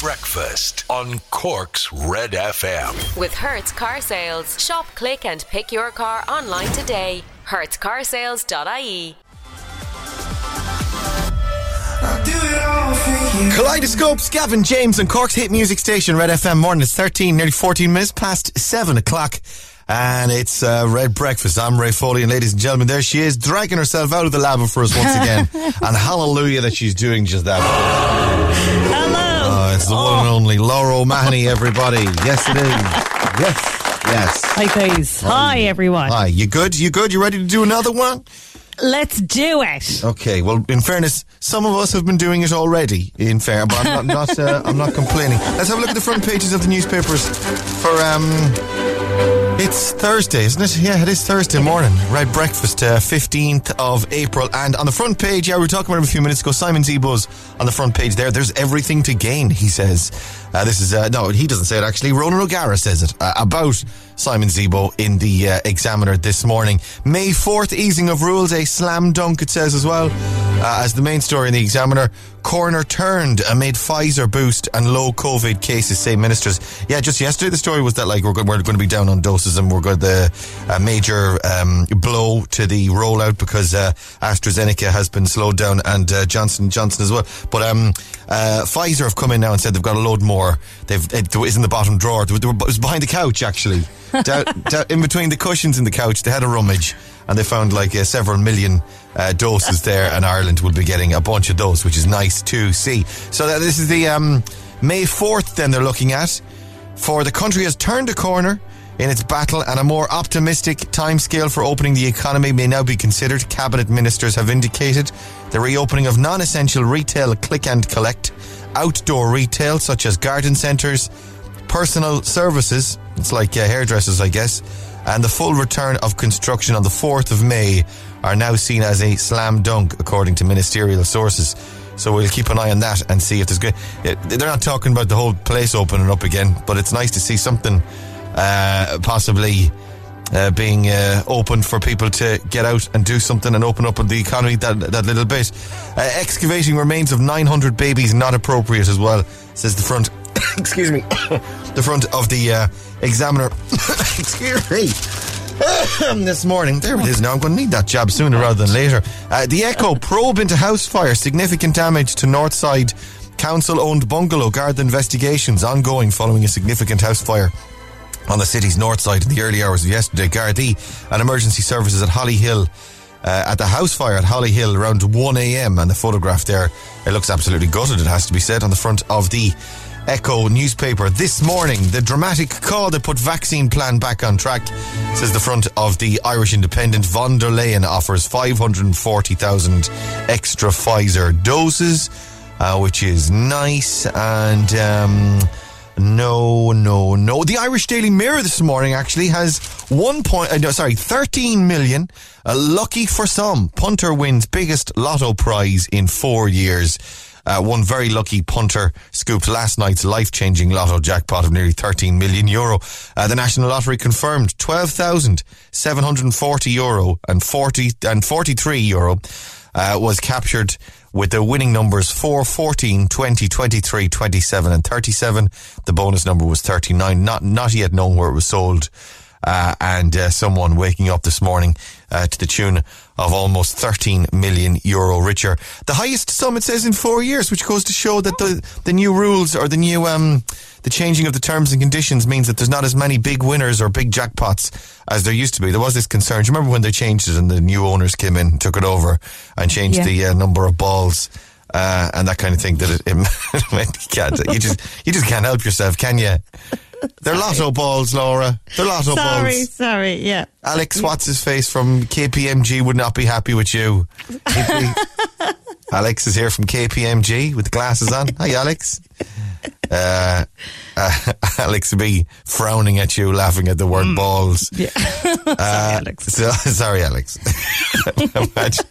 Breakfast on Cork's Red FM. With Hertz Car Sales. Shop, click, and pick your car online today. HertzCarsales.ie. Kaleidoscopes, Gavin James and Cork's hit music station, Red FM morning. It's 13, nearly 14 minutes past 7 o'clock. And it's uh, Red Breakfast. I'm Ray Foley, and ladies and gentlemen, there she is, dragging herself out of the lab for us once again. and hallelujah that she's doing just that. Hello. Oh, it's the one and only Laura Mahony, everybody. Yes, it is. Yes, yes. Hi, guys. Hi, everyone. Hi, you good? You good? You ready to do another one? Let's do it. Okay. Well, in fairness, some of us have been doing it already. In fair, but I'm not. not uh, I'm not complaining. Let's have a look at the front pages of the newspapers for um. It's Thursday, isn't it? Yeah, it is Thursday morning. Red breakfast, uh, 15th of April. And on the front page, yeah, we were talking about it a few minutes ago. Simon Zebo's on the front page there. There's everything to gain, he says. Uh, this is, uh, no, he doesn't say it actually. Ronan O'Gara says it uh, about Simon Zebo in the uh, Examiner this morning. May 4th, easing of rules, a slam dunk, it says as well. Uh, as the main story in the Examiner, corner turned amid Pfizer boost and low COVID cases, say ministers. Yeah, just yesterday the story was that like we're, we're going to be down on doses and we're going to a major um, blow to the rollout because uh, AstraZeneca has been slowed down and uh, Johnson Johnson as well. But um, uh, Pfizer have come in now and said they've got a load more. They've it was in the bottom drawer. It was behind the couch actually, down, down, in between the cushions in the couch. They had a rummage and they found like uh, several million uh, doses there, and Ireland will be getting a bunch of those, which is nice to see. So that this is the um, May fourth. Then they're looking at for the country has turned a corner in its battle, and a more optimistic timescale for opening the economy may now be considered. Cabinet ministers have indicated the reopening of non-essential retail, click and collect, outdoor retail such as garden centres, personal services. It's like uh, hairdressers, I guess and the full return of construction on the 4th of May are now seen as a slam dunk, according to ministerial sources. So we'll keep an eye on that and see if there's good. They're not talking about the whole place opening up again, but it's nice to see something uh, possibly uh, being uh, open for people to get out and do something and open up the economy that that little bit. Uh, excavating remains of 900 babies not appropriate as well, says the front. excuse me, the front of the uh, Examiner. excuse me. this morning, there it is. Now I'm going to need that job sooner rather than later. Uh, the Echo probe into house fire, significant damage to Northside council-owned bungalow. Guard investigations ongoing following a significant house fire on the city's north side in the early hours of yesterday. Gardaí and emergency services at Hollyhill. Uh, at the house fire at Hollyhill around 1am and the photograph there it looks absolutely gutted it has to be said on the front of the Echo newspaper this morning the dramatic call that put vaccine plan back on track says the front of the Irish Independent von der Leyen offers 540,000 extra Pfizer doses uh, which is nice and um, no, no, no. The Irish Daily Mirror this morning actually has one point, uh, no, sorry, 13 million. Uh, lucky for some. Punter wins biggest lotto prize in four years. Uh, one very lucky punter scooped last night's life-changing lotto jackpot of nearly 13 million euro. Uh, the National Lottery confirmed 12,740 euro and 40 and 43 euro uh, was captured with the winning numbers 4, 14, 20, 23, 27 and 37. The bonus number was 39, not, not yet known where it was sold. Uh, and uh, someone waking up this morning uh, to the tune of almost 13 million euro richer. The highest sum it says in four years, which goes to show that the, the new rules or the new, um, the changing of the terms and conditions means that there's not as many big winners or big jackpots as there used to be. There was this concern. Do you remember when they changed it and the new owners came in, took it over and changed Yeah. the uh, number of balls? Uh, and that kind of thing that it, it you just, you just can't help yourself, can you? They're lotto balls, Laura. They're lotto Sorry, balls. sorry. Sorry, yeah. Alex, what's his face from KPMG would not be happy with you. Alex is here from KPMG with the glasses on. Hi, Alex. Uh, uh, Alex would be frowning at you, laughing at the word balls. Yeah. Uh, Alex. So, sorry, Alex. imagine,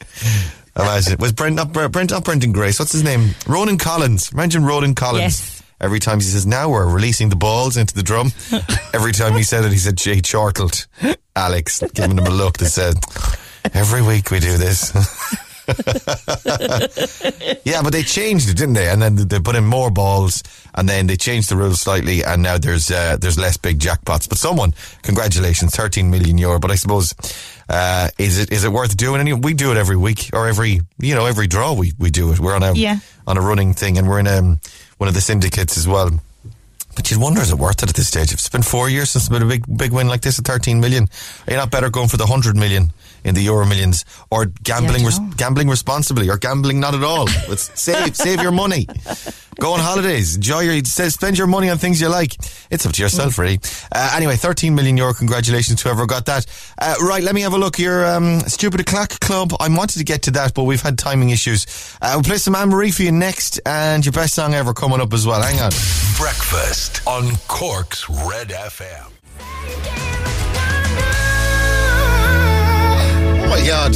imagine. Was Brent not Brent, Brent, not Brendan Grace? What's his name? Ronan Collins. Imagine Ronan Collins. Yes. Every time he says, now we're releasing the balls into the drum. Every time he said it, he said, Jay chortled. Alex, giving him a look that said, every week we do this. Yeah, but they changed it, didn't they? And then they put in more balls, and then they changed the rules slightly, and now there's uh, there's less big jackpots. But someone, congratulations, 13 million euro. But I suppose, uh, is it is it worth doing? Any, we do it every week or every you know every draw we, we do it. We're on a Yeah. on a running thing, and we're in um, one of the syndicates as well. But you'd wonder, is it worth it at this stage? It's been four years since it's been a big, big win like this at 13 million. Are you not better going for the 100 million in the Euro Millions or gambling, Yeah, res- gambling responsibly or gambling not at all? Let's save, save your money. Go on holidays. Enjoy your, s- spend your money on things you like. It's up to yourself, really. Uh, anyway, 13 million euro. Congratulations to whoever got that. Uh, right, let me have a look. Your um, Stupid O'Clock Club. I wanted to get to that, but we've had timing issues. Uh, we'll play some Anne Marie for you next, and your best song ever coming up as well. Hang on. Breakfast on Cork's Red FM. Oh my god.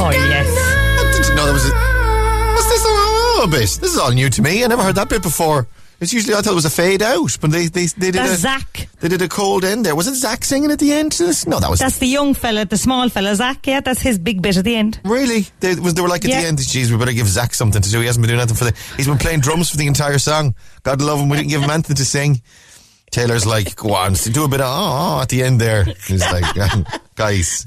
Oh, yes. I didn't know there was a. What's this? Oh, bit. This is all new to me. I never heard that bit before. It's usually I thought it was a fade out, but they they, they did That's a Zach. they did a cold end there. Was it Zach singing at the end? to this? No, that was That's the young fella, the small fella, Zach. Yeah, that's his big bit at the end. really. They was they were like at Yeah. the end. Geez, we better give Zach something to do. He hasn't been doing nothing for the. He's been playing drums for the entire song. God love him. We didn't give him anything to sing. Taylor's like, go on, do a bit of oh, oh at the end there. He's like, guys,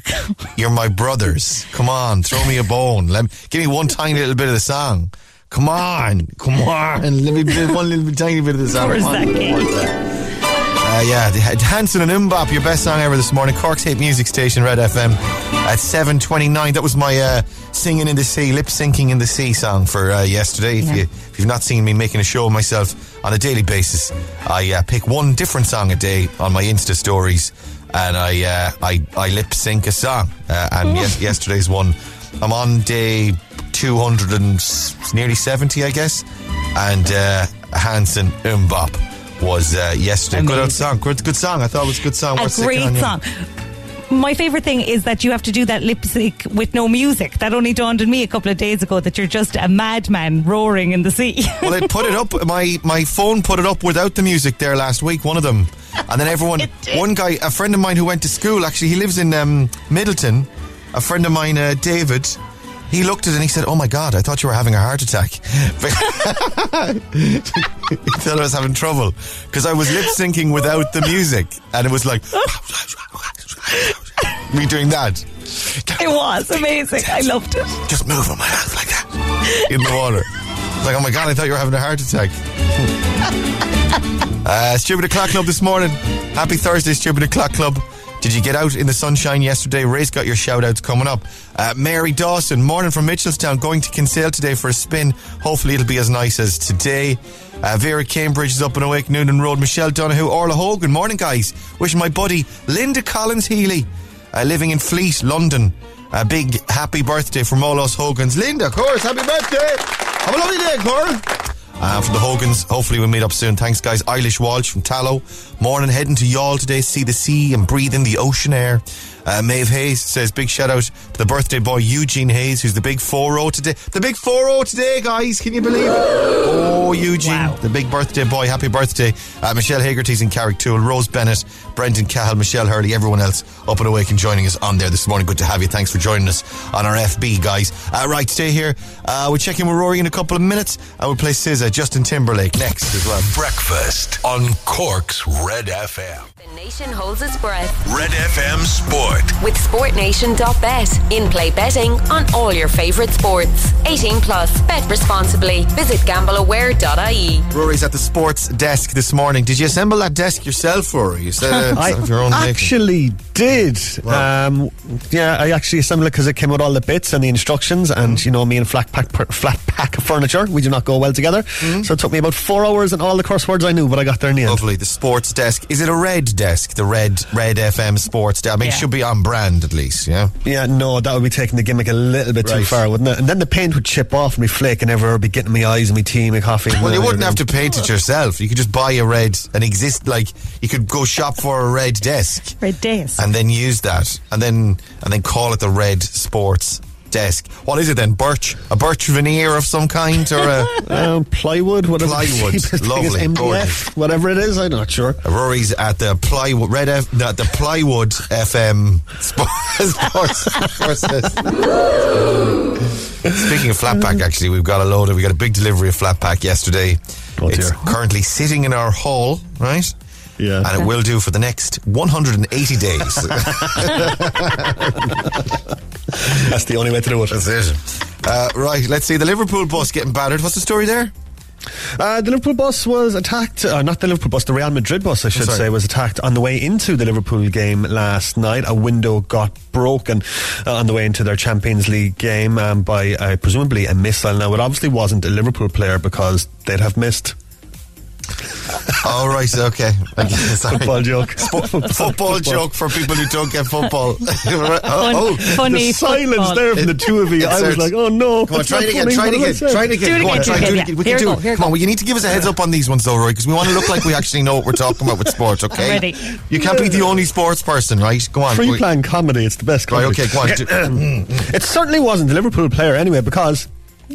you're my brothers. Come on, throw me a bone. Let me, give me one tiny little bit of the song. Come on, come on. Let me one little tiny bit of the song. Uh, yeah, the- Hanson and MMMBop, your best song ever this morning. Cork's hit music station, Red FM, at 7.29. That was my uh, Singing in the Sea, Lip Syncing in the Sea song for uh, yesterday. If, Yeah. you, if you've not seen me making a show of myself on a daily basis, I uh, pick one different song a day on my Insta stories and I uh, I, I lip sync a song. Uh, and yes, yesterday's one, I'm on day 200 and nearly 70, I guess. And uh, Hanson MMMBop was uh, yesterday. Good old Amazing. song. Good, good song. I thought it was a good song. A sticking great song. My favourite thing is that you have to do that lip sync with no music. That only dawned on me a couple of days ago that you're just a madman roaring in the sea. Well, it put it up. My my phone put it up without the music there last week. One of them, and then everyone. One guy, a friend of mine who went to school. Actually, he lives in um, Midleton. A friend of mine, uh, David. He looked at it and he said, "Oh my God, I thought you were having a heart attack." he thought I was having trouble because I was lip syncing without the music, and it was like me doing that. it was amazing. I loved it. Just moving my hands like that in the water. Like, oh my god, I thought you were having a heart attack. uh, Stupid O'Clock Club this morning. Happy Thursday, Stupid O'Clock Club. Did you get out in the sunshine yesterday? Ray's got your shout outs coming up. Uh, Mary Dawson, morning from Mitchellstown, going to Kinsale today for a spin. Hopefully it'll be as nice as today. Uh, Vera Cambridge is up and awake, Noonan Road. Michelle Donoghue, Orla Hogan. Morning, guys. Wishing my buddy Linda Collins Healy, uh, living in Fleet, London, a big happy birthday from all us Hogans. Linda, of course, happy birthday. Have a lovely day, Cora. Uh, from the Hogans, hopefully we'll meet up soon. Thanks, guys. Eilish Walsh from Tallow. Morning, heading to Youghal today, see the sea and breathe in the ocean air. Uh, Maeve Hayes says, big shout out to the birthday boy Eugene Hayes, who's the big 4 today. The big 4 today, guys. Can you believe it? Oh, Eugene, Wow. the big birthday boy. Happy birthday. Uh, Michelle Hagerty's in Carricktool, Rose Bennett, Brendan Cahill, Michelle Hurley, everyone else up and awake and joining us on there this morning. Good to have you. Thanks for joining us on our FB, guys. Uh, right, stay here. Uh, we'll check in with Ruairi in a couple of minutes and we'll play SZA, Justin Timberlake next as well. Breakfast on Cork's Red FM. The nation holds its breath Red FM Sport. With SportNation.bet. In play betting on all your favourite sports. 18 plus. Bet responsibly. Visit gambleaware.ie. Ruairi's at the sports desk this morning. Did you assemble that desk yourself, Rory? You said uh, I of your own making. actually did. Wow. Um, yeah, I actually assembled it because it came with all the bits and the instructions. And you know, me and flat pack flat pack of furniture, we do not go well together. Mm-hmm. So it took me about four hours and all the curse words I knew, but I got there in the end. Lovely. The sports desk. Is it a red desk? The red Red FM sports desk. I mean, it Yeah. should be on brand at least. Yeah. Yeah, no, that would be taking the gimmick a little bit too far, wouldn't it? And then the paint would chip off and be flaking everywhere, be getting my eyes and my tea, and my coffee. Well, you wouldn't have to paint it yourself. You could just buy a red and exist like you could go shop for a red desk Red days. and then use that and then and then call it the red sports desk. What is it then? Birch? A birch veneer of some kind, or a Um, plywood, whatever. Plywood. Lovely. MDF, Gorgeous. whatever it is. I'm not sure. Ruairi's at the plywood red F, no, the plywood FM Speaking of flat pack, actually, we've got a load of we got a big delivery of flat pack yesterday. Oh, it's dear. currently sitting in our hall, right? Yeah. And it will do for the next 180 days. That's the only way to do it. That's it. Uh, right, let's see. The Liverpool bus getting battered. What's the story there? Uh, the Liverpool bus was attacked, uh, not the Liverpool bus, the Real Madrid bus, I should say, was attacked on the way into the Liverpool game last night. A window got broken uh, on the way into their Champions League game um, by uh, presumably a missile. Now, it obviously wasn't a Liverpool player because they'd have missed. All right, okay. I guess- sorry. Football joke. Football joke for people who don't get football. oh, Fun, oh. funny the silence football. there from the two of you. It I was like, oh no. Come on, that's try not it again. Try it I again. said? Try it again. Do it Go on, again, try do it again, again. We can do we go, here it. Come on, well, you need to give us a heads up on these ones, though, Roy, because we want to look like we actually know what we're talking about with sports, Okay, Ready. You can't be the only sports person, right? Go on. Free We- plan comedy. It's the best Right, okay, go on. Do- It certainly wasn't the Liverpool player anyway because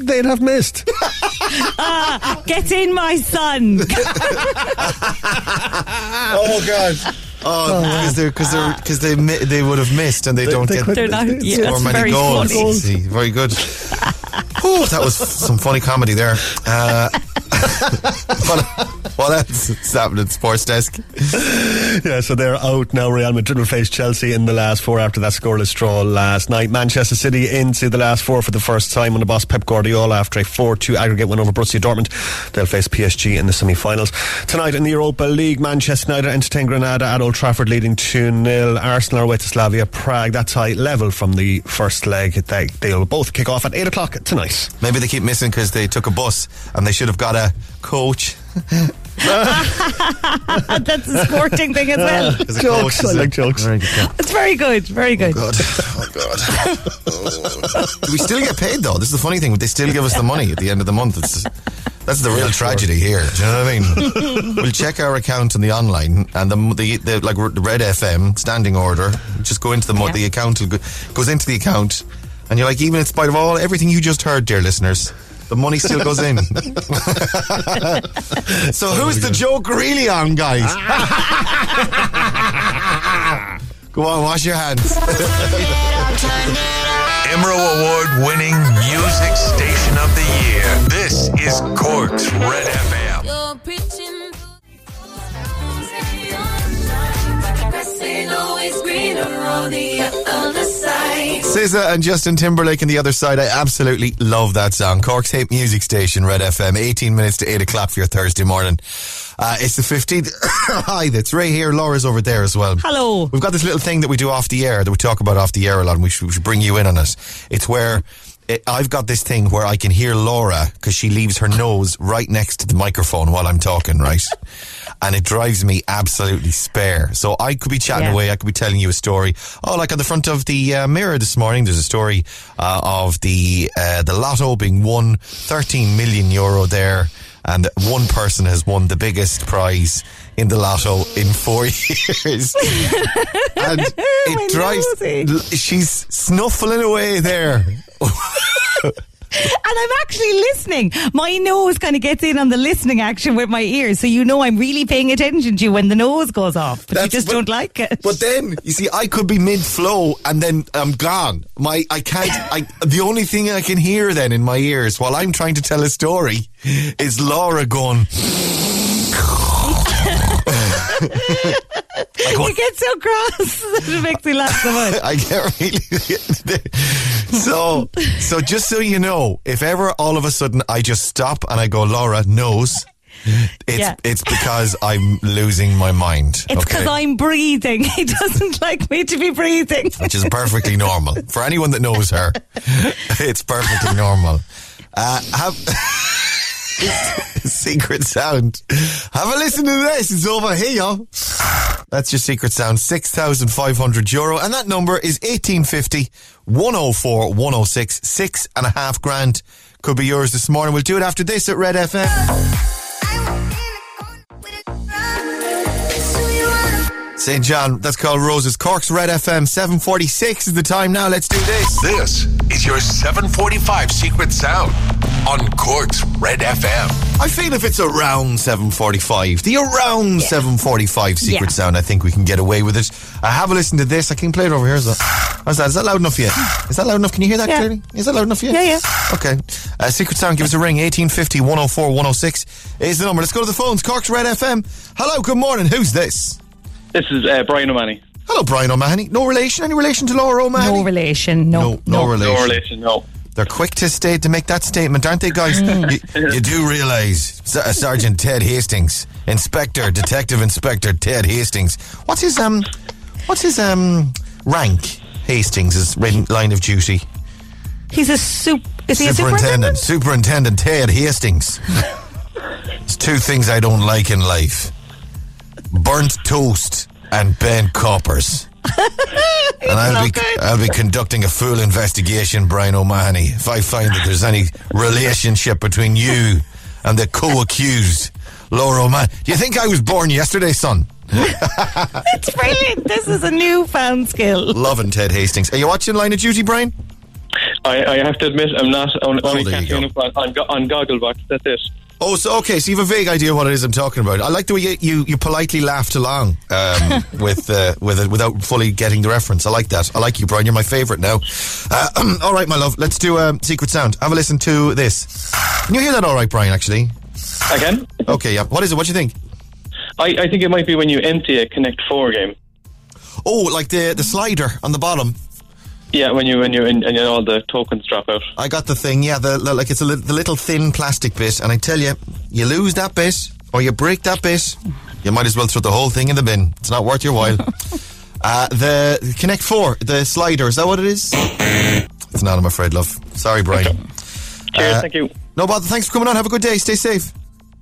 they'd have missed. Ah, Get in, my son. oh God. Oh, because they're because they're because they mi- they would have missed and they, don't they get couldn't- They're not. It's Yeah, score that's many very goals. funny. See, very good. Ooh, that was some funny comedy there. Uh, what, what else is happening at Sports Desk? Yeah, so they're out now. Real Madrid will face Chelsea in the last four after that scoreless draw last night. Manchester City into the last four for the first time on the boss Pep Guardiola after a 4-2 aggregate win over Borussia Dortmund. They'll face PSG in the semi-finals. Tonight in the Europa League, Manchester United entertain Granada at Old Trafford leading 2-0. Arsenal are away to Slavia Prague. That's high level from the first leg. They, they'll both kick off at 8 o'clock tonight. Maybe they keep missing because they took a bus and they should have got a coach. That's a sporting thing as well. a Jokes, coach is like jokes. Very good, yeah. It's very good. Very oh, good. God. Oh, God. Do we still get paid, though? This is the funny thing. They still give us the money at the end of the month. It's, that's the real tragedy here. Do you know what I mean? we'll check our account on the online and the, the, the like the Red FM standing order. Just go into the mo- Yeah. the account go, goes into the account, and you're like, even in spite of all everything you just heard, dear listeners. The money still goes in. so who's the joke really on, guys? Ah. Go on, wash your hands. Emerald Award winning music station of the year. This is Cork's Red FM. You're preaching Grass ain't always greener on the other side. SZA and Justin Timberlake on the other side. I absolutely love that song. Cork's Hate Music Station, Red FM. 18 minutes to 8 o'clock for your Thursday morning. Uh, it's the 15th. Hi, that's Ray here. Laura's over there as well. Hello. We've got this little thing that we do off the air that we talk about off the air a lot, and we should, we should bring you in on it. It's where it, I've got this thing where I can hear Laura because she leaves her nose right next to the microphone while I'm talking, right? and it drives me absolutely spare. So I could be chatting Yeah. away, I could be telling you a story. Oh, like on the front of the uh, mirror this morning, there's a story uh, of the uh, the lotto being won, 13 million euro there, and one person has won the biggest prize in the lotto in four years. and it drives. nosy. She's snuffling away there. And I'm actually listening. My nose kind of gets in on the listening action with my ears, so you know I'm really paying attention to you when the nose goes off. But That's- you just but- don't like it. But then you see, I could be mid flow and then I'm gone. My I can't. I the only thing I can hear then in my ears while I'm trying to tell a story is Laura going. you get so cross. it makes me laugh so much. I get really so so just so you know, if ever all of a sudden I just stop and I go, Laura knows. It's Yeah. it's because I'm losing my mind. It's because I'm breathing. He doesn't like me to be breathing. which is perfectly normal for anyone that knows her. It's perfectly normal. Uh, have secret sound. Have a listen to this. It's over here. That's your secret sound. Six thousand five hundred euro, and that number is eighteen fifty one zero four one zero six. Six and a half grand could be yours this morning. We'll do it after this at Red FM. SAINt JHN, that's called Roses. Cork's Red FM, 746 is the time now. Let's do this. This is your 745 Secret Sound on Cork's Red FM. I feel if it's around 745, the around 745 Secret Yeah. Sound, I think we can get away with it. I have a listen to this. I can play it over here. Is that, how's that? Is that loud enough yet? Is that loud enough? Can you hear that Yeah. clearly? Is that loud enough yet? Yeah, yeah. Okay. Uh, Secret Sound, give us a ring. 1850 104 106 is the number. Let's go to the phones. Cork's Red FM. Hello, good morning. Who's this? This is uh, Brian O'Mahony. Hello, Brian O'Mahony. No relation? Any relation to Laura O'Mahony? No relation. No. No, no, relation. No relation, no. They're quick to state to make that statement, aren't they, guys? Mm. you, you do realise Ser- Sergeant Ted Hastings, Inspector, Detective Inspector Ted Hastings. What's his um, what's his um rank? Hastings' rin- line of duty. He's a soup. Is he a Superintendent, superintendent? Superintendent Ted Hastings. There's two things I don't like in life: burnt toast and bent coppers. and I'll be I'll be conducting a full investigation, Brian O'Mahony, if I find that there's any relationship between you and the co-accused, Laura O'Mahony. Do you think I was born yesterday, son? It's brilliant. This is a new newfound skill. Loving Ted Hastings. Are you watching Line of Duty, Brian? I, I have to admit, I'm not on, only oh, there you catching up on, on, go- on Gogglebox. That's it. Oh, so okay. So you have a vague idea what it is I'm talking about. I like the way you you, you politely laughed along um, with uh, with it without fully getting the reference. I like that. I like you, Brian. You're my favourite now. Uh, all right, my love. Let's do um, Secret Sound. Have a listen to this. Can you hear that? All right, Brian. Actually, Again? okay. Yeah. What is it? What do you think? I, I think it might be when you empty a Connect 4 game. Oh, like the the slider on the bottom. Yeah, when you when you and, and all the tokens drop out. I got the thing. Yeah, the, the- like it's a li- the little thin plastic bit, and I tell you, you lose that bit or you break that bit, you might as well throw the whole thing in the bin. It's not worth your while. uh, the Connect Four, the slider, is that what it is? It's not. I'm afraid, love. Sorry, Brian. Cheers, Uh, thank you. No bother. Thanks for coming on. Have a good day. Stay safe.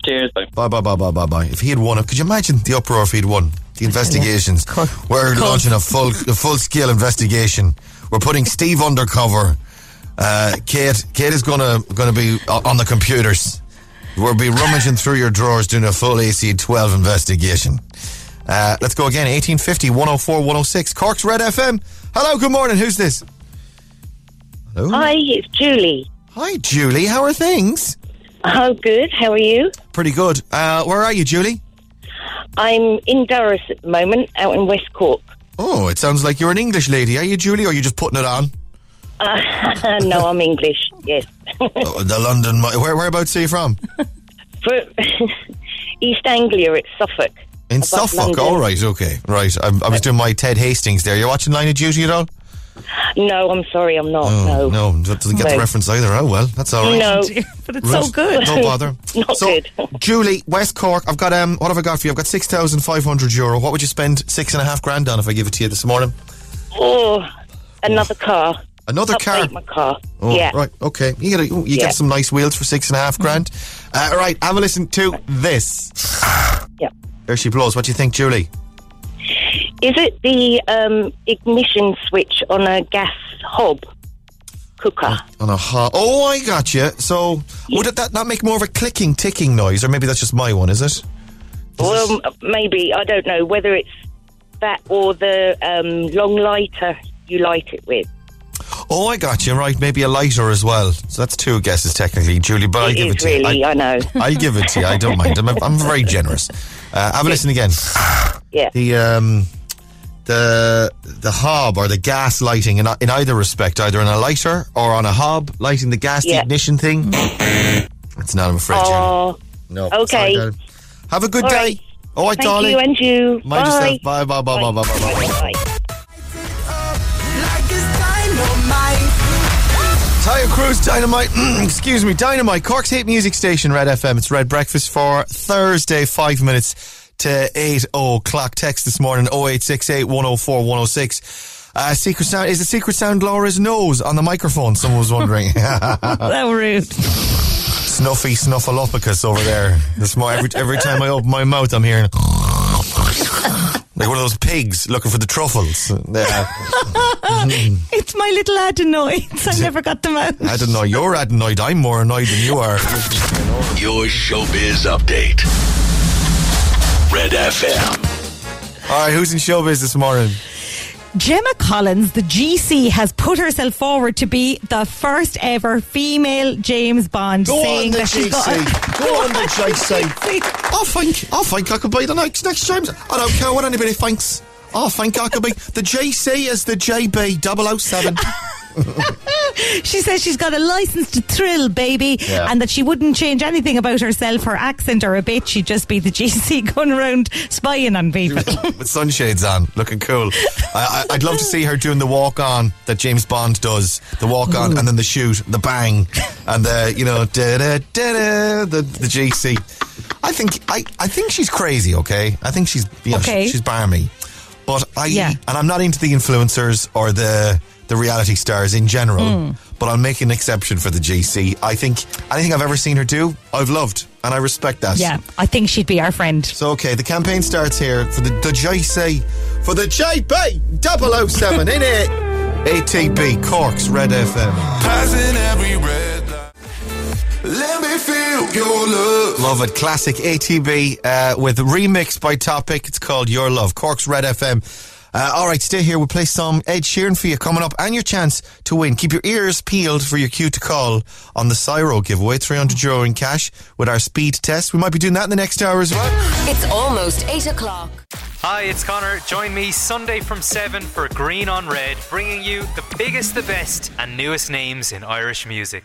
Cheers, bye. Bye, bye, bye, bye, bye, bye. If he had won could you imagine the uproar if he'd won? The investigations. Cut. We're launching a full, a full scale investigation. We're putting Steve undercover. Uh, Kate, Kate is gonna gonna be on the computers. We'll be rummaging through your drawers doing a full AC 12 investigation. Uh, let's go again. 1850 104 106. Cork's Red FM. Hello, good morning. Who's this? Hello. Hi, it's Julie. Hi, Julie. How are things? Oh, good. How are you? Pretty good. Uh, where are you, Julie? I'm in Durras at the moment, out in West Cork. Oh, it sounds like you're an English lady. Are you, Julie, or are you just putting it on? Uh, no, I'm English. Yes. Oh, the London. Where, whereabouts are you from? East Anglia, it's Suffolk. In Suffolk. All right, okay. Right. I, I was doing my Ted Hastings there. You're watching Line of Duty at all? No, I'm sorry, I'm not. Oh, no. no. That doesn't get the reference either. Oh, well, that's all right. No. But it's Right. so good. No bother. Not so, good. Julie, West Cork. I've got um. What have I got for you? I've got six thousand five hundred euro. What would you spend six and a half grand on if I give it to you this morning? Oh, another car. Another car. My car. Oh, yeah. right. Okay. You get a, you Yeah. get some nice wheels for six and a half grand. Uh, right. Have a listen to this. Yeah. There she blows. What do you think, Julie? Is it the um, ignition switch on a gas hob cooker? On a hot. Oh, I got you. So, would that not make more of a clicking, ticking noise, or maybe that's just my one? Is it? Well, m- maybe I don't know whether it's that or the um, long lighter you light it with. Oh, I got you. Right, maybe a lighter as well. So that's two guesses technically, Julie. But I'll give it to you. really, I know. I'll give it to you. I don't mind. I'm, I'm very generous. Uh, have a listen again. Yeah. The um, the the hob or the gas lighting in, in either respect, either on a lighter or on a hob lighting the gas, the ignition thing. It's not. I'm afraid, Oh. No. okay. Sorry. Have a good All day. right. All right, thank darling. you and you. Mind bye. yourself. Bye, bye, bye, bye, bye, bye, bye. bye. Taio Cruz, Dynamite. Excuse me, Dynamite. Cork's hit music station, Red FM. It's Red Breakfast for Thursday, five minutes to eight o'clock. Text this morning 0868 104 106. Uh, secret sound is the secret sound Laura's nose on the microphone. Someone was wondering. that rude. Snuffy snuffleupagus over there. This more every every time I open my mouth, I'm hearing like one of those pigs looking for the truffles. Yeah. It's my little adenoids. I never got them out. I don't know. You're adenoid. I'm more annoyed than you are. Your showbiz update. Red FM. All right, who's in showbiz this morning? Gemma Collins, the GC, has put herself forward to be the first ever female James Bond, Go saying on the that she's got. GC. Go on the GC. I think I think I could be the next next James. I don't care what anybody thinks. I think I could be the GC is the JB 007. She says she's got a license to thrill, baby, Yeah. and that she wouldn't change anything about herself, her accent or a bit. She'd just be the GC going around spying on people. with sunshades on, looking cool. I, I'd love to see her doing the walk on that James Bond does. The walk on, and then the shoot, the bang, and the you know da da da da the the GC. I think I, I think she's crazy. Okay, I think she's you know, Okay. she- she's barmy, but I Yeah. and I'm not into the influencers or the the reality stars in general. But I'll make an exception for the GC. I think anything I've ever seen her do, I've loved, and I respect that. yeah, I think she'd be our friend. So, okay, the campaign starts here for the, the JC, for the JB 007 in it. ATB, Corks, Red FM. Passing every red light. Let me feel your love. Love it. Classic ATB uh, with remix by Topic. It's called Your Love. Corks, Red FM. Uh, all right, stay here. We'll play some Ed Sheeran for you coming up and your chance to win. Keep your ears peeled for your cue to call on the Cyro giveaway. 300 euro in cash with our speed test. We might be doing that in the next hour as well. It's almost 8 o'clock. Hi, it's Connor. Join me Sunday from 7 for Green on Red, bringing you the biggest, the best, and newest names in Irish music.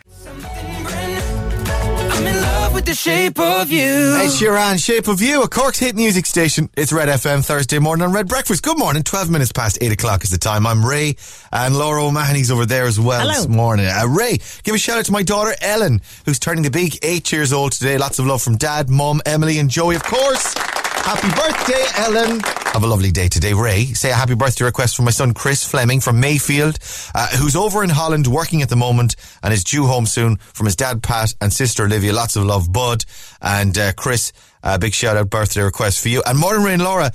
I'm in love with the shape of you. Ed Sheeran, Shape of You, a Cork's hit music station. It's Red FM Thursday morning on Red Breakfast. Good morning. 12 minutes past 8 o'clock is the time. I'm Ray and Laura O'Mahony's over there as well Hello. this morning. Uh, Ray, give a shout out to my daughter Ellen, who's turning the big eight years old today. Lots of love from dad, mum, Emily and Joey, of course. Happy birthday, Ellen. Have a lovely day today, Ray. Say a happy birthday request from my son Chris Fleming from Mayfield, uh, who's over in Holland working at the moment and is due home soon from his dad Pat and sister Olivia. Lots of love, Bud and uh, Chris. A big shout out birthday request for you. And Morning Rain Laura.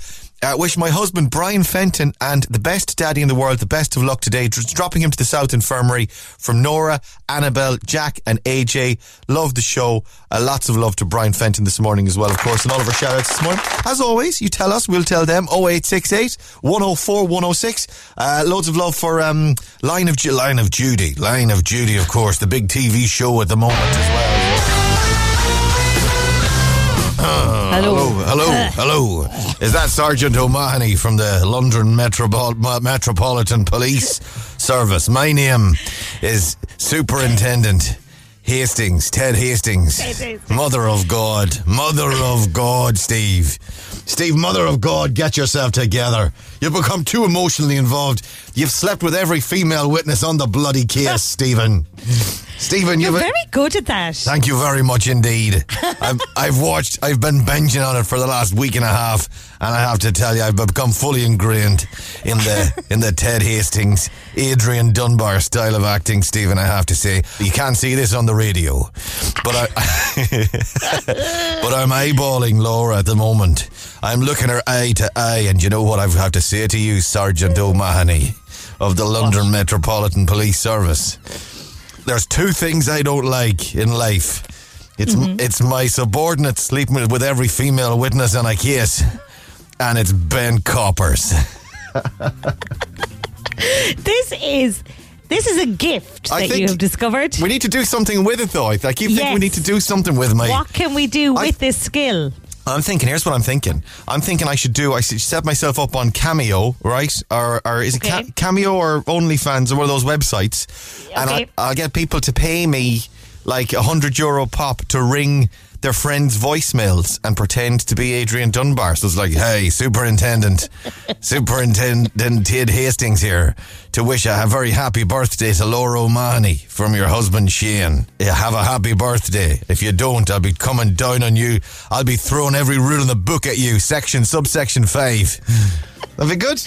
Uh, wish my husband Brian Fenton and the best daddy in the world the best of luck today. Dr- dropping him to the South Infirmary from Nora, Annabelle, Jack, and AJ. Love the show. Uh, lots of love to Brian Fenton this morning as well, of course, and all of our shout outs this morning. As always, you tell us, we'll tell them 0868 104 106. Uh, loads of love for um, Line of Ju- Line of Judy. Line of Judy, of course, the big TV show at the moment as well. Hello. Hello, uh. hello. Is that Sergeant O'Mahony from the London Metropol- Metropolitan Police Service? My name is Superintendent Hastings, Ted Hastings. Mother of God, Mother of God, Steve. Steve, Mother of God, get yourself together. You've become too emotionally involved. You've slept with every female witness on the bloody case, Stephen. Stephen, You're very good at that. Thank you very much indeed. I've, I've watched, I've been binging on it for the last week and a half, and I have to tell you, I've become fully ingrained in the in the Ted Hastings, Adrian Dunbar style of acting. Stephen, I have to say, you can't see this on the radio, but I, but I'm eyeballing Laura at the moment. I'm looking her eye to eye, and you know what I have got to say to you, Sergeant O'Mahony of the London Metropolitan Police Service there's two things I don't like in life. It's mm-hmm. it's my subordinate sleeping with every female witness in a case, and it's Ben Coppers. This is this is a gift I that you have discovered. We need to do something with it, though. I, I keep thinking we need to do something with my. What can we do I- with this skill? I'm thinking. Here's what I'm thinking. I'm thinking I should do. I should set myself up on Cameo, right? Or, or is it Cameo or OnlyFans or one of those websites? And I, I'll get people to pay me like a hundred euro pop to ring their friends' voicemails and pretend to be Adrian Dunbar. So it's like, hey, Superintendent, Superintendent Ted Hastings here to wish a very happy birthday to Laura O'Mahony from your husband Shane. Yeah, have a happy birthday. If you don't, I'll be coming down on you. I'll be throwing every rule in the book at you. Section, subsection five. That'd be good.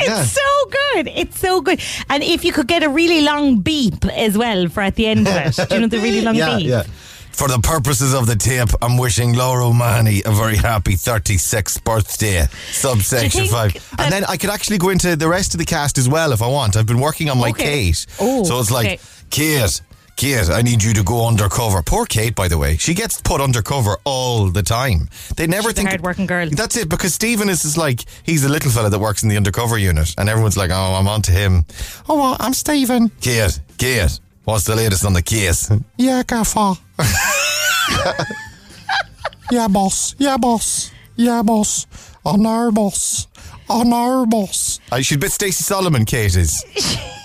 It's so good. It's so good. And if you could get a really long beep as well for at the end of it. Do you know the really long yeah, beep? yeah. For the purposes of the tape, I'm wishing Laura O'Mahony a very happy 36th birthday, subsection 5. And then I could actually go into the rest of the cast as well if I want. I've been working on my Okay. Kate. Oh, so it's like, okay. Kate, Kate, I need you to go undercover. Poor Kate, by the way. She gets put undercover all the time. They never She's think. hard-working girl. That's it, because Stephen is just like, he's the little fella that works in the undercover unit, and everyone's like, oh, I'm on to him. Oh, well, I'm Stephen. Kate, Kate, what's the latest on the case? Yeah, Gaffer. yeah, boss. Yeah, boss. Yeah, boss. On our boss. On our boss. I should bet Stacey Solomon, Kate is.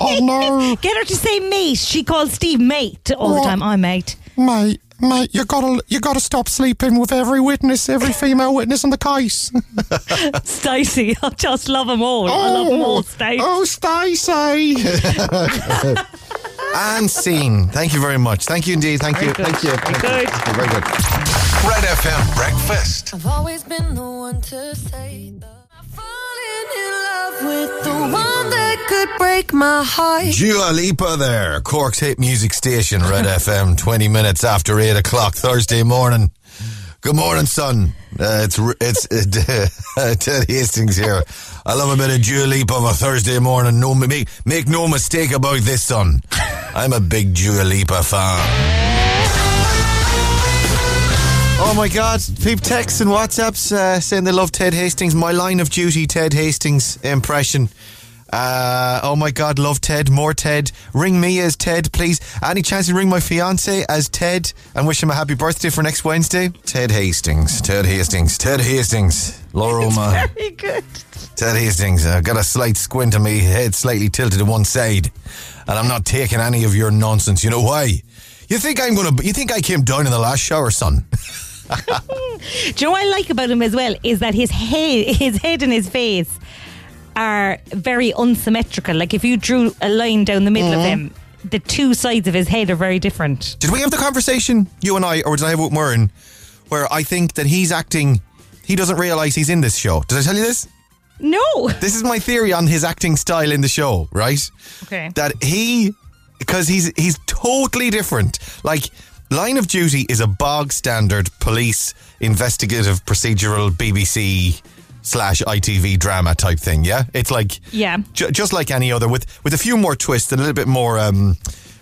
oh, no. Get her to say mate. She calls Steve mate all the What? time. I'm mate. Mate, mate, you gotta, you gotta stop sleeping with every witness, every female witness on the case. Stacey, I just love them all. I love them all, oh, Stacey. Oh, Stacey. and scene. Thank you very much. Thank you indeed. Thank you. good. Thank you. Very Thank you. good. Thank you. Very good. Red FM Breakfast. I've always been the one to say that I'm falling in love with the one that could break my heart. Dua Lipa there. Cork's hit music station, Red FM, 20 minutes after 8 o'clock Thursday morning. Good morning, son. Uh, it's it's uh, Ted Hastings here. I love a bit of Dua Lipa on a Thursday morning. No, make, make no mistake about this, son. I'm a big Dua fan. Oh my God! People texts and WhatsApps uh, saying they love Ted Hastings. My line of duty, Ted Hastings impression. Uh, oh my God, love Ted. More Ted. Ring me as Ted, please. Any chance to ring my fiance as Ted and wish him a happy birthday for next Wednesday? Ted Hastings. Ted Hastings. Ted Hastings. Laura O'Mahony. Very good. Ted Hastings, I've got a slight squint on me, head slightly tilted to one side, and I'm not taking any of your nonsense. You know why? You think I'm gonna? You think I came down in the last shower, son? Do you know what I like about him as well is that his head, his head and his face are very unsymmetrical. Like if you drew a line down the middle of mm-hmm. him, the two sides of his head are very different. Did we have the conversation, you and I, or did I have it with Murren, where I think that he's acting? He doesn't realise he's in this show. Did I tell you this? No. This is my theory on his acting style in the show, right? Okay. That he, because he's he's totally different. Like Line of Duty is a bog standard police investigative procedural BBC slash ITV drama type thing. Yeah, it's like Yeah. ju- just like any other with with a few more twists and a little bit more um,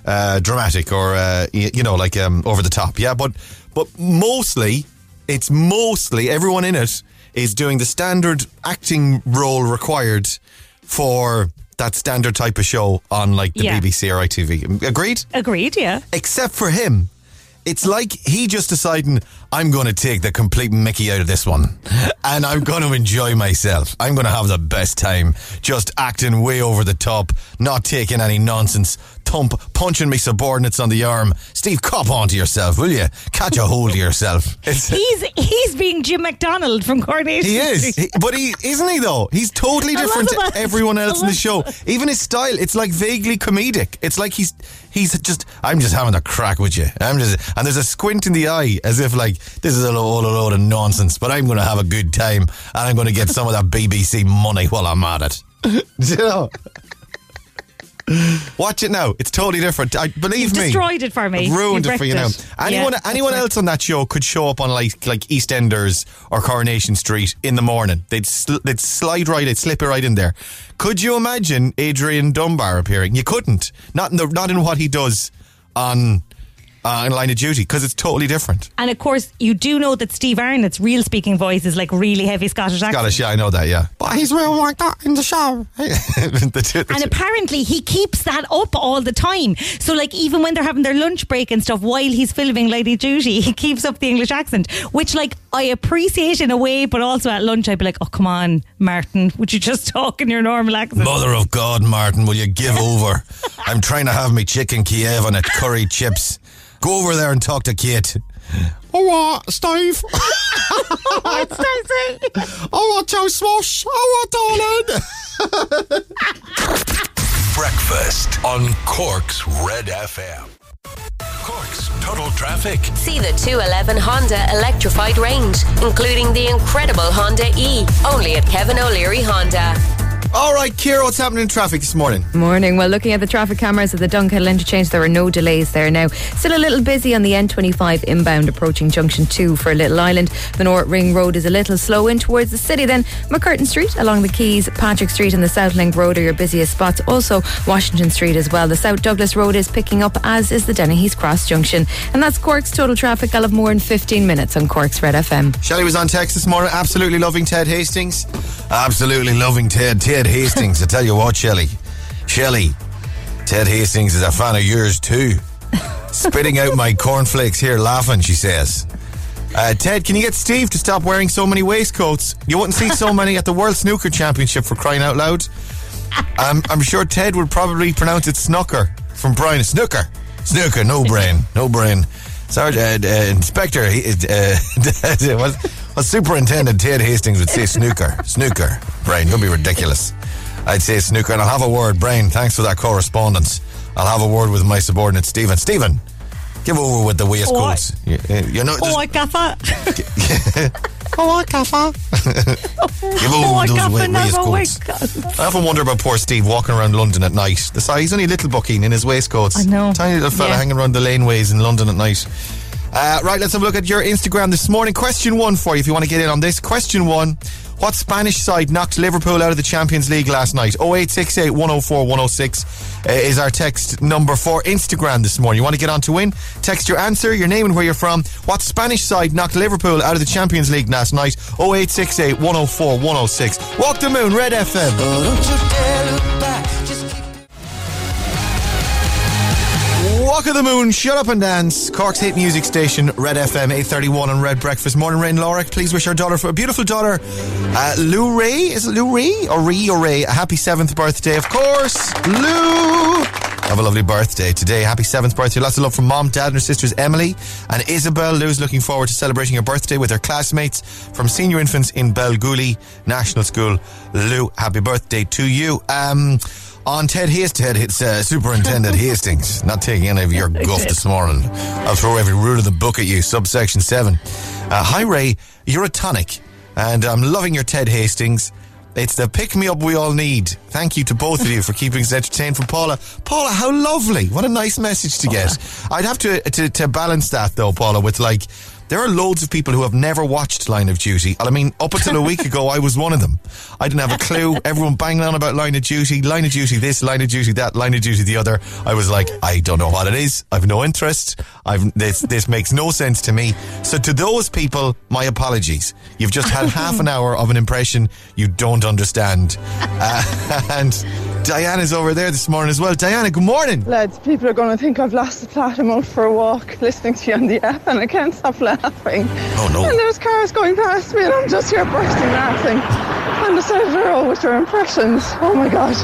uh, dramatic or uh, y- you know like um, over the top. Yeah, but but mostly it's mostly everyone in it is doing the standard acting role required for that standard type of show on like the Yeah. BBC or ITV. Agreed? Agreed, yeah. Except for him. It's like he just deciding I'm going to take the complete Mickey out of this one, and I'm going to enjoy myself. I'm going to have the best time, just acting way over the top, not taking any nonsense, thump, punching me subordinates on the arm. Steve, cop onto yourself, will you? Catch a hold of yourself. It's, He's he's being Jim McDonald from Coronation he is, He- but he isn't he though. He's totally different to everyone else in the show. Even his style, it's like vaguely comedic. It's like he's he's just I'm just having a crack with you. I'm just and there's a squint in the eye as if like this is a load, a load of nonsense, but I'm going to have a good time and I'm going to get some of that BBC money while I'm at it. you know. Watch it now. It's totally different. I believe You've me. destroyed it for me. I've ruined it for you now. it. Anyone, Yeah, anyone else on that show could show up on like like EastEnders or Coronation Street in the morning. They'd sl- they'd slide right, they'd slip it right in there. Could you imagine Adrian Dunbar appearing? You couldn't. Not in the, not in what he does on uh, in Line of Duty because it's totally different. And of course, you do know that Steve Arnott's real speaking voice is like really heavy Scottish accent. Scottish, yeah, I know that, yeah. But he's real like that in the show. The two- the And two- apparently he keeps that up all the time. So like even when they're having their lunch break and stuff while he's filming Lady Duty, he keeps up the English accent, which like I appreciate in a way, but also at lunch I'd be like, oh come on, Martin, would you just talk in your normal accent? Mother of God, Martin, will you give over? I'm trying to have me chicken Kiev and a curry chips. Go over there and talk to Kate. Oh, what, Steve? oh, what, Joe Swash? Oh, what, darling? Breakfast on Cork's Red FM. Cork's Total Traffic. See the 211 Honda electrified range, including the incredible Honda E, only at Kevin O'Leary Honda. All right, Kira, what's happening in traffic this morning? Morning. Well, looking at the traffic cameras at the Dunkettle interchange, there are no delays there now. Still a little busy on the N25 inbound approaching Junction 2 for Little Island. The North Ring Road is a little slow in towards the city. Then MacCurtain Street along the Quays, Patrick Street and the South Link Road are your busiest spots. Also Washington Street as well. The South Douglas Road is picking up, as is the Dennehy's Cross Junction. And that's Cork's total traffic. I'll have more in 15 minutes on Cork's Red FM. Shelley was on text this morning, absolutely loving Ted Hastings. Absolutely loving Ted. Ted Hastings. I tell you what, Shelley. Shelley, Ted Hastings is a fan of yours too. Spitting out my cornflakes here laughing, she says. Uh, Ted, can you get Steve to stop wearing so many waistcoats? You wouldn't see so many at the World Snooker Championship for crying out loud. I'm, I'm sure Ted would probably pronounce it snooker from Brian. Snooker. Snooker, no brain. No brain. Sergeant, uh, uh, Inspector, uh, what Superintendent Ted Hastings would say snooker. Snooker. Brain, don't be ridiculous. I'd say snooker, and I'll have a word. Brain, thanks for that correspondence. I'll have a word with my subordinate, Stephen. Stephen, give over with the waistcoats. You, uh, you know, Oh, I gaffer. oh, I gaffer. give over Oh, I those wa- oh, waistcoats. I often wonder about poor Steve walking around London at night. The size, he's only a little bucking in his waistcoats. I know. Tiny little fella Yeah. hanging around the laneways in London at night. Uh, right, let's have a look at your Instagram this morning. Question one for you if you want to get in on this. Question one. What Spanish side knocked Liverpool out of the Champions League last night? 0868 104 106 uh, is our text number for Instagram this morning. You want to get on to win? Text your answer, your name and where you're from. What Spanish side knocked Liverpool out of the Champions League last night? 0868 104 106. Walk the Moon, Red FM. Walk of the Moon, Shut Up and Dance, Cork's hit music station, Red FM 831 and Red Breakfast. Morning, Rain Lorick. Please wish our daughter, for a beautiful daughter, uh, Lou Ray. Is it Lou Ray or Ree or Ray? A happy seventh birthday, of course. Lou! Have a lovely birthday today. Happy seventh birthday. Lots of love from mom, dad, and her sisters Emily and Isabel. Lou's looking forward to celebrating her birthday with her classmates from senior infants in Belgooly National School. Lou, happy birthday to you. Um, on Ted Hastings, it's uh, Superintendent Hastings. Not taking any of your guff this morning. I'll throw every rule of the book at you. Subsection 7. Uh, hi, Ray. You're a tonic. And I'm loving your Ted Hastings. It's the pick me up we all need. Thank you to both of you for keeping us entertained. From Paula, Paula, how lovely! What a nice message to get. I'd have to, to to balance that though, Paula, with like there are loads of people who have never watched Line of Duty. I mean, up until a week ago, I was one of them. I didn't have a clue. Everyone banging on about Line of Duty, Line of Duty this, Line of Duty that, Line of Duty the other. I was like, I don't know what it is. I've no interest. I've this this makes no sense to me. So to those people, my apologies. You've just had half an hour of an impression you don't understand. Uh, and Diana's over there this morning as well. Diana, good morning. Lads, people are going to think I've lost the plot. I'm out for a walk listening to you on the app and I can't stop laughing. Oh, no. And there's cars going past me and I'm just here bursting laughing on the side of the road with your impressions. Oh my God.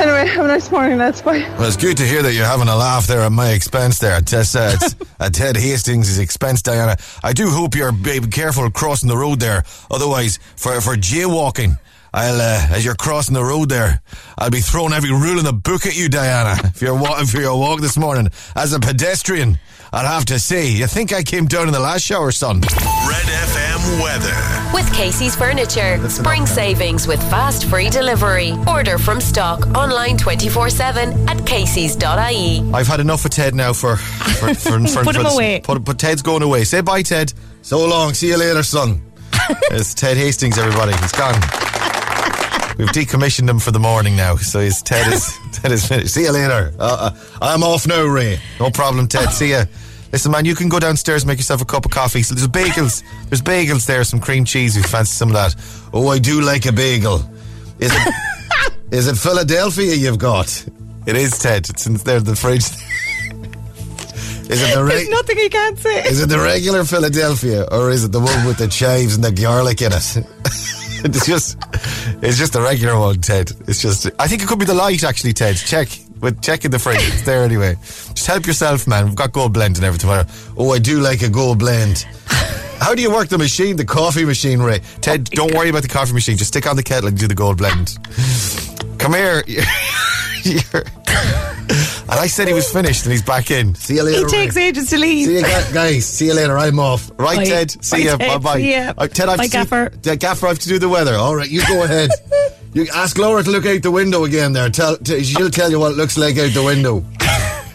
Anyway, have a nice morning, lads. Bye. Well, it's good to hear that you're having a laugh there at my expense there. It's, uh, it's at Ted Hastings' expense, Diana. I do hope you're be careful crossing the road there. Otherwise, for, for jaywalking, I'll, uh, as you're crossing the road there, I'll be throwing every rule in the book at you, Diana. If you're walking for your walk this morning as a pedestrian, I'd have to say, you think I came down in the last shower, son? Red FM weather. With Casey's Furniture. Spring savings with fast free delivery. Order from stock online 24 7 at Casey's.ie. I've had enough of Ted now for for, for, for Put him for- away. Put, but Ted's going away. Say bye, Ted. So long. See you later, son. it's Ted Hastings, everybody. He's gone. We've decommissioned him for the morning now, so he's Ted is Ted is finished. See you later. Uh, uh, I'm off now, Ray. No problem, Ted. See ya. Listen, man, you can go downstairs and make yourself a cup of coffee. So there's bagels. There's bagels there, some cream cheese. If you fancy some of that. Oh, I do like a bagel. Is it? is it Philadelphia you've got? It is, Ted. It's in there in the fridge. is it the There's nothing he can't say. Is it the regular Philadelphia or is it the one with the chives and the garlic in it? it's just, it's just the regular one, Ted. It's just, I think it could be the light actually, Ted. Check, but check in the fridge. It's there anyway. Just help yourself, man. We've got gold blend and everything. Oh, I do like a gold blend. How do you work the machine, the coffee machine, Ray? Ted, don't worry about the coffee machine. Just stick on the kettle and do the gold blend. Come here. And I said he was finished and he's back in. See you later. He Ray. takes ages to leave. See you guys. See you later. I'm off. Right, Bye. Ted. See Bye, you. Ted. Bye bye. See ya. Uh, Ted, I have Bye, to see- Gaffer. Yeah, Gaffer, I have to do the weather. All right, you go ahead. You ask Laura to look out the window again. There, tell t- she'll tell you what it looks like out the window.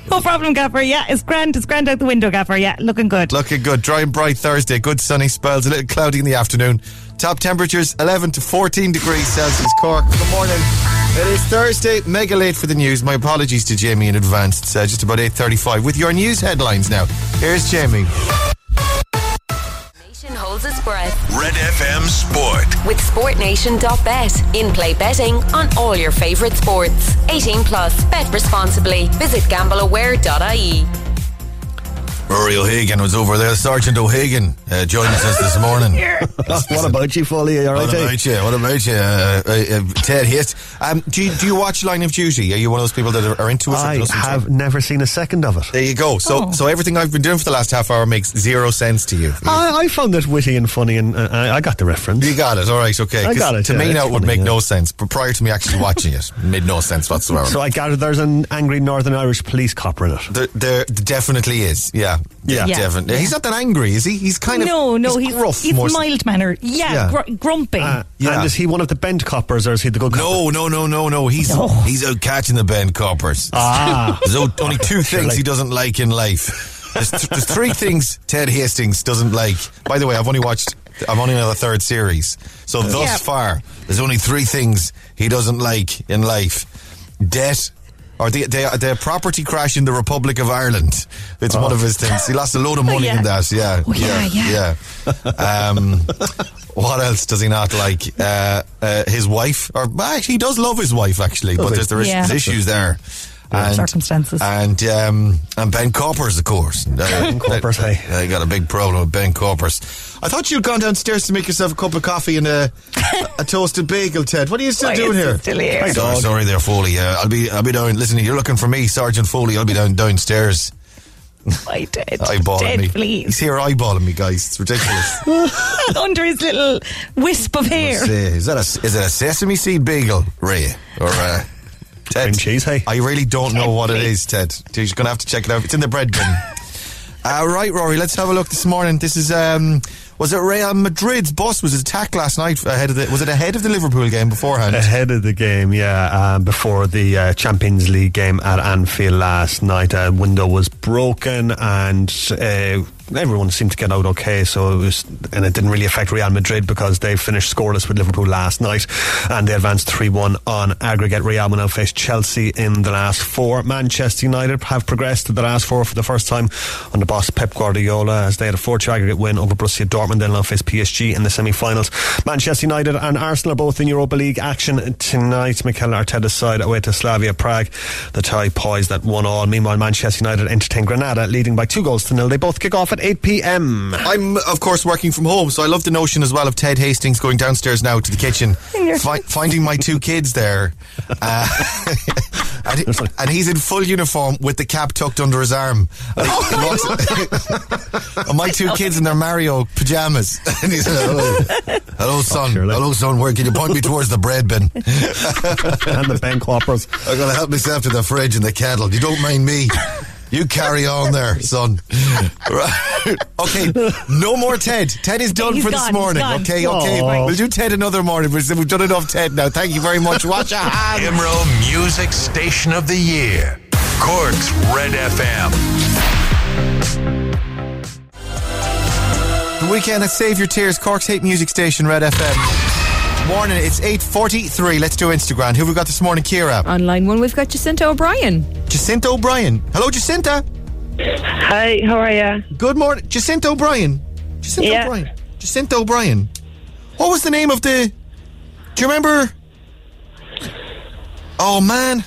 No problem, Gaffer. Yeah, it's grand. It's grand out the window, Gaffer. Yeah, looking good. Looking good. Dry and bright Thursday. Good sunny spells. A little cloudy in the afternoon. Top temperatures 11 to 14 degrees Celsius. Cork. Good morning. It is Thursday. Mega late for the news. My apologies to Jamie in advance. It's uh, just about 8:35 with your news headlines now. Here's Jamie. Nation holds its breath Red FM Sport. with SportNation.bet. In-play betting on all your favourite sports. 18 plus. Bet responsibly. Visit gambleaware.ie. Rory O'Hagan was over there. Sergeant O'Hagan uh, joining us this morning. what about you, Foley? All right, What about you? What about you? Uh, uh, uh, Ted Hit. Um, do, you, do you watch Line of Duty? Are you one of those people that are, are into it? I doesn't? have never seen a second of it. There you go. So, Oh. so everything I've been doing for the last half hour makes zero sense to you. I, I found it witty and funny, and uh, I, I got the reference. You got it. All right. Okay. I 'Cause got it, To yeah, me now, it would funny, make yeah. no sense. But prior to me actually watching it, made no sense whatsoever. So I gather there's an angry Northern Irish police copper in it. there, there definitely is. Yeah. Yeah. Yeah. Definitely. He's not that angry, is he? He's kind of no, no, he's gruff. he's more so- mild mannered. Yeah, Yeah. Gr- grumpy. Uh, Yeah. And is he one of the bent coppers, or is he the good copper? No, no, no, no, no. He's No. he's out catching the bend coppers. Ah. There's only two things he doesn't like in life. There's, th- there's three things Ted Hastings doesn't like. By the way, I've only watched. I'm only on the third series. So thus Yeah. far, there's only three things he doesn't like in life: debt. Or the, the, the property crash in the Republic of Ireland. It's one of his things. He lost a load of money yeah. in that. Yeah. Oh, yeah, yeah. yeah. Um, what else does he not like? Uh, uh, his wife, or actually, he does love his wife actually, but there's, there is Yeah. issues there. And, Circumstances. and um, and Ben Coppers, of course. Ben Coppers, hey. I got a big problem with Ben Coppers. I thought you'd gone downstairs to make yourself a cup of coffee and a, a toasted bagel, Ted. What are you still Why doing here? still here? Sorry, sorry, sorry there, Foley. Uh, I'll be I'll be down. Listen, you're looking for me, Sergeant Foley. I'll be down downstairs. I did. Eyeballing Dead, me. He's please. here eyeballing me, guys. It's ridiculous. Under his little wisp of hair. Let's is that a is it a sesame seed bagel, Ray, or uh, Ted? Cream cheese, hey? I really don't know what it is, Ted. You're going to have to check it out. It's in the bread bin. uh, right, Rory. Let's have a look this morning. This is um, was it Real Madrid's bus was attacked last night ahead of the was it ahead of the Liverpool game beforehand? Ahead of the game, yeah, um, before the uh, Champions League game at Anfield last night, a window was broken and uh, everyone seemed to get out okay. So it was, and it didn't really affect Real Madrid because they finished scoreless with Liverpool last night, and they advanced three-one on aggregate. Real will now face Chelsea in the last four. Manchester United have progressed to the last four for the first time under boss Pep Guardiola as they had a four-2 aggregate win over Borussia Dortmund. They'll now face PSG in the semi-finals. Manchester United and Arsenal are both in Europa League action tonight. Mikel Arteta's side away to Slavia Prague. The tie poised at one all. Meanwhile, Manchester United entertain Granada, leading by two goals to nil. They both kick off at 8 p.m. I'm of course working from home, so I love the notion as well of Ted Hastings going downstairs now to the kitchen, fi- finding my two kids there, uh, and, he- and he's in full uniform with the cap tucked under his arm. And, he- he walks- and my two kids in their Mario pajamas, and he's hello, hello son, surely. hello son, where can you point me towards the bread bin? and the bank Coppers. I gotta help myself to the fridge and the kettle. You don't mind me. You carry on there, son. Right. Okay, no more Ted. Ted is done He's for gone, this morning. gone. Okay, okay. Aw. We'll do Ted another morning. We've we've done enough Ted now. Thank you very much. Watch your hands. IMRO Music Station of the Year. Cork's Red FM. The Weeknd at Save Your Tears, Cork's Hate Music Station, Red FM. Morning, it's 8.43. Let's do Instagram. Who have we got this morning, Kira? On line one, we've got Jacinta O'Brien. Jacinta O'Brien. Hello, Jacinta. Hi, how are you? Good morning. Jacinta O'Brien. Jacinta Yeah. O'Brien. Jacinta O'Brien. What was the name of the. Do you remember? Oh, man.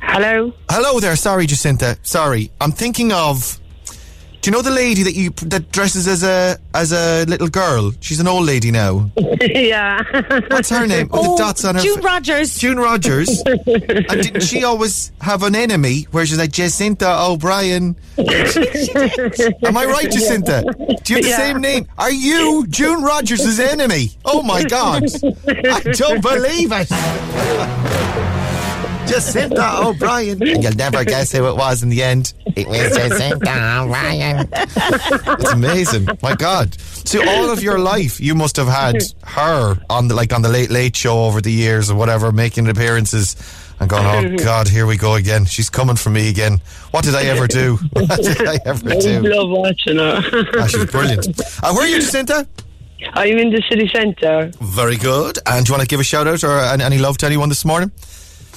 Hello? Hello there. Sorry, Jacinta. Sorry. I'm thinking of. Do you know the lady that you that dresses as a as a little girl? She's an old lady now. yeah. What's her name? With the oh, dots on her. June fa- Rogers. June Rodgers. and didn't she always have an enemy where she's like Jacinta O'Brien? Am I right, Jacinta? Do you have the Yeah. same name? Are you June Rodgers' enemy? Oh my God! I don't believe it. Jacinta O'Brien. And you'll never guess who it was in the end. It was Jacinta O'Brien. It's amazing. My God. So all of your life, you must have had her on the like on the Late Late Show over the years or whatever, making appearances. And going, oh God, here we go again. She's coming for me again. What did I ever do? What did I ever I do? love watching her. Ah, she's brilliant. Where are you, Jacinta? I'm in the city centre. Very good. And do you want to give a shout out or any love to anyone this morning?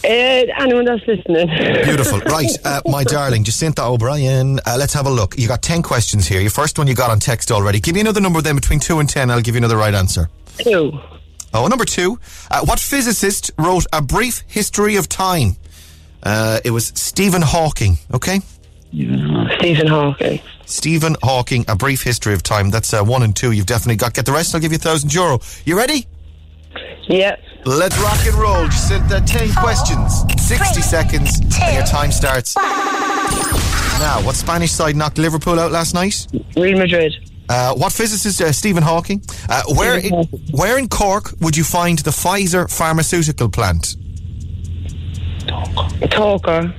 Uh, anyone that's listening. Beautiful. Right, uh, my darling, Jacinta O'Brien. Uh, let's have a look. You got 10 questions here. Your first one you got on text already. Give me another number then between 2 and 10. I'll give you another right answer. Two. Oh, number two. Uh, what physicist wrote A Brief History of Time? Uh, it was Stephen Hawking, okay? Stephen Hawking. Stephen Hawking, A Brief History of Time. That's uh, one and two. You've definitely got. Get the rest, I'll give you a thousand euro. You ready? Yeah. Let's rock and roll. Jacinta, 10 questions, 60 seconds, and your time starts. Now, what Spanish side knocked Liverpool out last night? Real Madrid. Uh, what physicist uh, Stephen Hawking? Uh, where, in, where in Cork would you find the Pfizer pharmaceutical plant? Talker.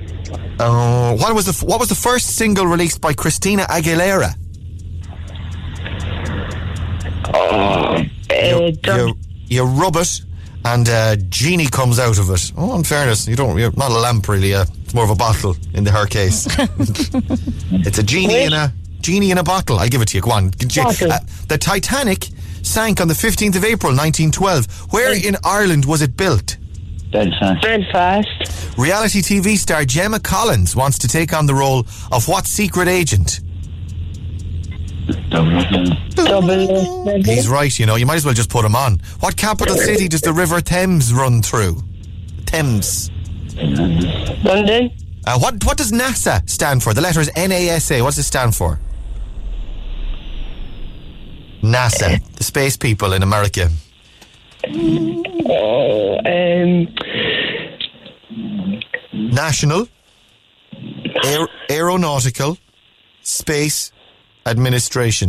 Uh, what was the what was the first single released by Christina Aguilera? Oh, you, you, you rub it, and uh, genie comes out of it. Oh, in fairness, you don't. You're not a lamp, really. Uh, it's more of a bottle in the her case. it's a genie in a genie in a bottle. I give it to you. Go on. Uh, the Titanic sank on the 15th of April, 1912. Where in Ireland was it built? Belfast. Belfast. Reality TV star Gemma Collins wants to take on the role of what secret agent? He's right, you know. You might as well just put him on. What capital city does the River Thames run through? Thames. London. Uh, what what does NASA stand for? The letter is NASA. What does it stand for? NASA, the space people in America. Oh, um, National Aer- Aeronautical Space Administration.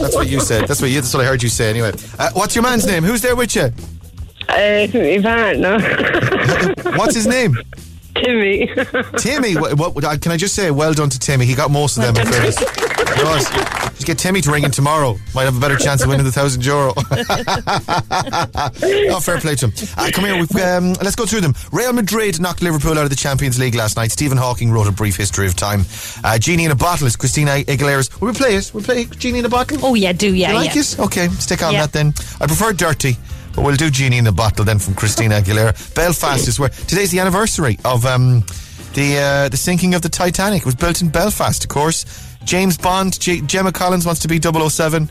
That's what you said. That's what you. That's what I heard you say. Anyway, uh, what's your man's name? Who's there with you? uh, my partner. What's his name? Timmy. Timmy. What, what, uh, can I just say, well done to Timmy. He got most of them. in fairness. He. Just get Timmy to ring in tomorrow. Might have a better chance of winning the thousand euro. oh, fair play to him. Uh, come here. We've, um, let's go through them. Real Madrid knocked Liverpool out of the Champions League last night. Stephen Hawking wrote a brief history of time. Uh, Genie in a bottle is Christina Aguilera's. Will we play it? We'll play Genie in a bottle. Oh yeah, do yeah, you like yeah. it? Okay, stick on Yeah. that then. I prefer dirty, but we'll do Genie in a bottle then from Christina Aguilera. Belfast is where today's the anniversary of um, the uh, the sinking of the Titanic. It was built in Belfast, of course. James Bond, G- Gemma Collins wants to be 007.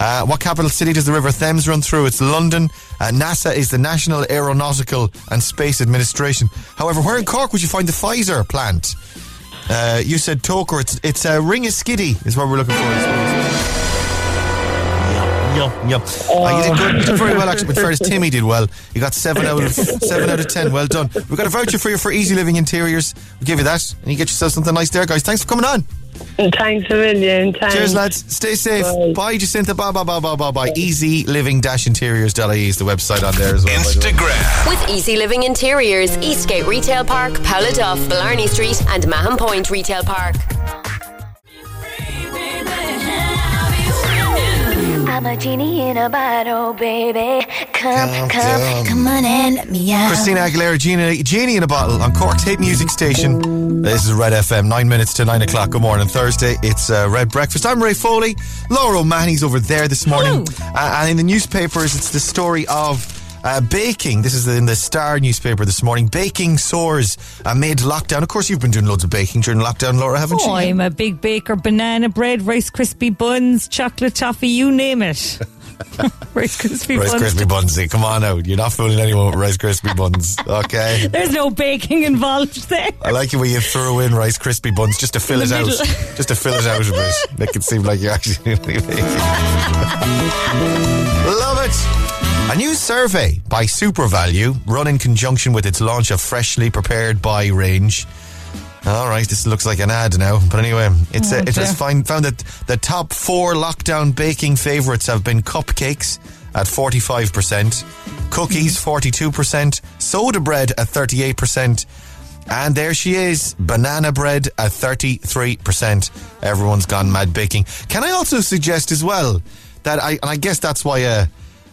Uh, what capital city does the River Thames run through? It's London. Uh, NASA is the National Aeronautical and Space Administration. However, where in Cork would you find the Pfizer plant? Uh, you said Toker. It's it's uh, Ringaskiddy is what we're looking for. Yeah, yeah. Uh, you did good. You did very well, actually. But fairness, Timmy did well. You got seven out of seven out of ten. Well done. We've got a voucher for you for Easy Living Interiors. We'll give you that, and you get yourself something nice there, guys. Thanks for coming on. Thanks a million. Thanks. Cheers, lads. Stay safe. Bye, Jacinta. Bye, bye, bye, bye, bye, bye. Easy Living Interiors.ie is the website on there as well. by the. Instagram. With Easy Living Interiors, Eastgate Retail Park, Duff, Blarney Street, and Mahon Point Retail Park. I'm a genie in a bottle, baby. Come, Calm come, come on and let me out. Christina Aguilera, Genie, Genie in a Bottle on Cork's Hate Music Station. This is Red FM, nine minutes to nine o'clock. Good morning, Thursday. It's uh, Red Breakfast. I'm Ray Foley. Laura O'Mahony's over there this morning. Uh, and in the newspapers, it's the story of uh, baking. This is in the Star newspaper this morning. Baking soars amid lockdown. Of course, you've been doing loads of baking during lockdown, Laura, haven't Oh, you? I'm a big baker. Banana bread, Rice Krispie buns, chocolate toffee, you name it. Rice Krispie Rice buns. Krispie buns. eh? Come on out. You're not fooling anyone with Rice Krispie buns. Okay. There's no baking involved there. I like it when you throw in Rice Krispie buns just to fill it the out. Just to fill it out a bit. Make it seem like you're actually making Love it. A new survey by SuperValu, run in conjunction with its launch of Freshly Prepared buy range. All right, this looks like an ad now, but anyway, it's Oh, uh, it has find, found that the top four lockdown baking favourites have been cupcakes, at 45%, cookies 42%, soda bread at 38%, and there she is, banana bread at 33%. Everyone's gone mad baking. Can I also suggest as well that I, and I guess that's why a,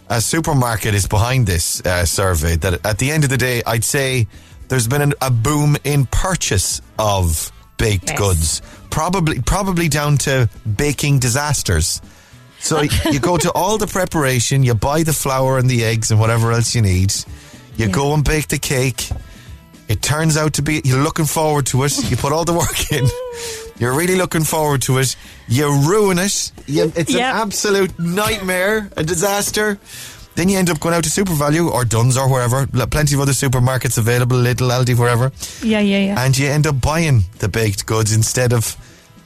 a supermarket is behind this uh, survey, that at the end of the day, I'd say there's been an, a boom in purchase of baked Yes. goods. Probably, probably down to baking disasters. So you go to all the preparation, you buy the flour and the eggs and whatever else you need. You go and bake the cake. It turns out to be you're looking forward to it. You put all the work in. You're really looking forward to it. You ruin it. You, it's Yep. an absolute nightmare, a disaster. Then you end up going out to SuperValu or Dunnes or wherever. Plenty of other supermarkets available, Lidl Aldi, wherever. Yeah, yeah, yeah. And you end up buying the baked goods instead of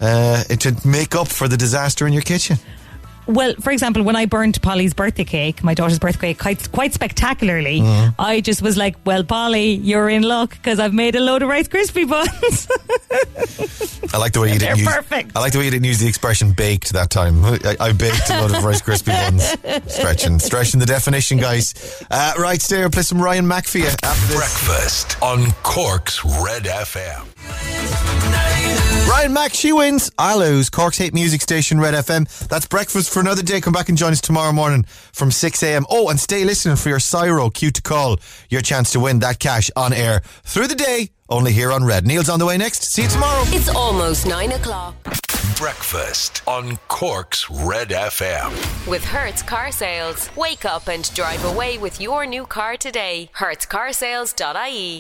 uh, it to make up for the disaster in your kitchen. Well, for example, when I burnt Polly's birthday cake, my daughter's birthday cake, quite, quite spectacularly, Mm. I just was like, well, Polly, you're in luck because I've made a load of Rice Krispie buns. I like the way you They're didn't use. perfect. I like the way you didn't use the expression "baked" that time. I, I baked a load of Rice Krispie buns. Stretching, stretching the definition, guys. Uh, right, stay here. Play some Ryan Mac for you after this. Breakfast on Cork's Red FM. Ryan Mac, she wins. I lose. Cork's hate music station, Red FM. That's breakfast for another day. Come back and join us tomorrow morning from 6 a.m. Oh, and stay listening for your Cyro cue to call. Your chance to win that cash on air through the day. Only here on Red. Neil's on the way next. See you tomorrow. It's almost nine o'clock. Breakfast on Cork's Red FM. With Hertz Car Sales. Wake up and drive away with your new car today. HertzCarsales.ie.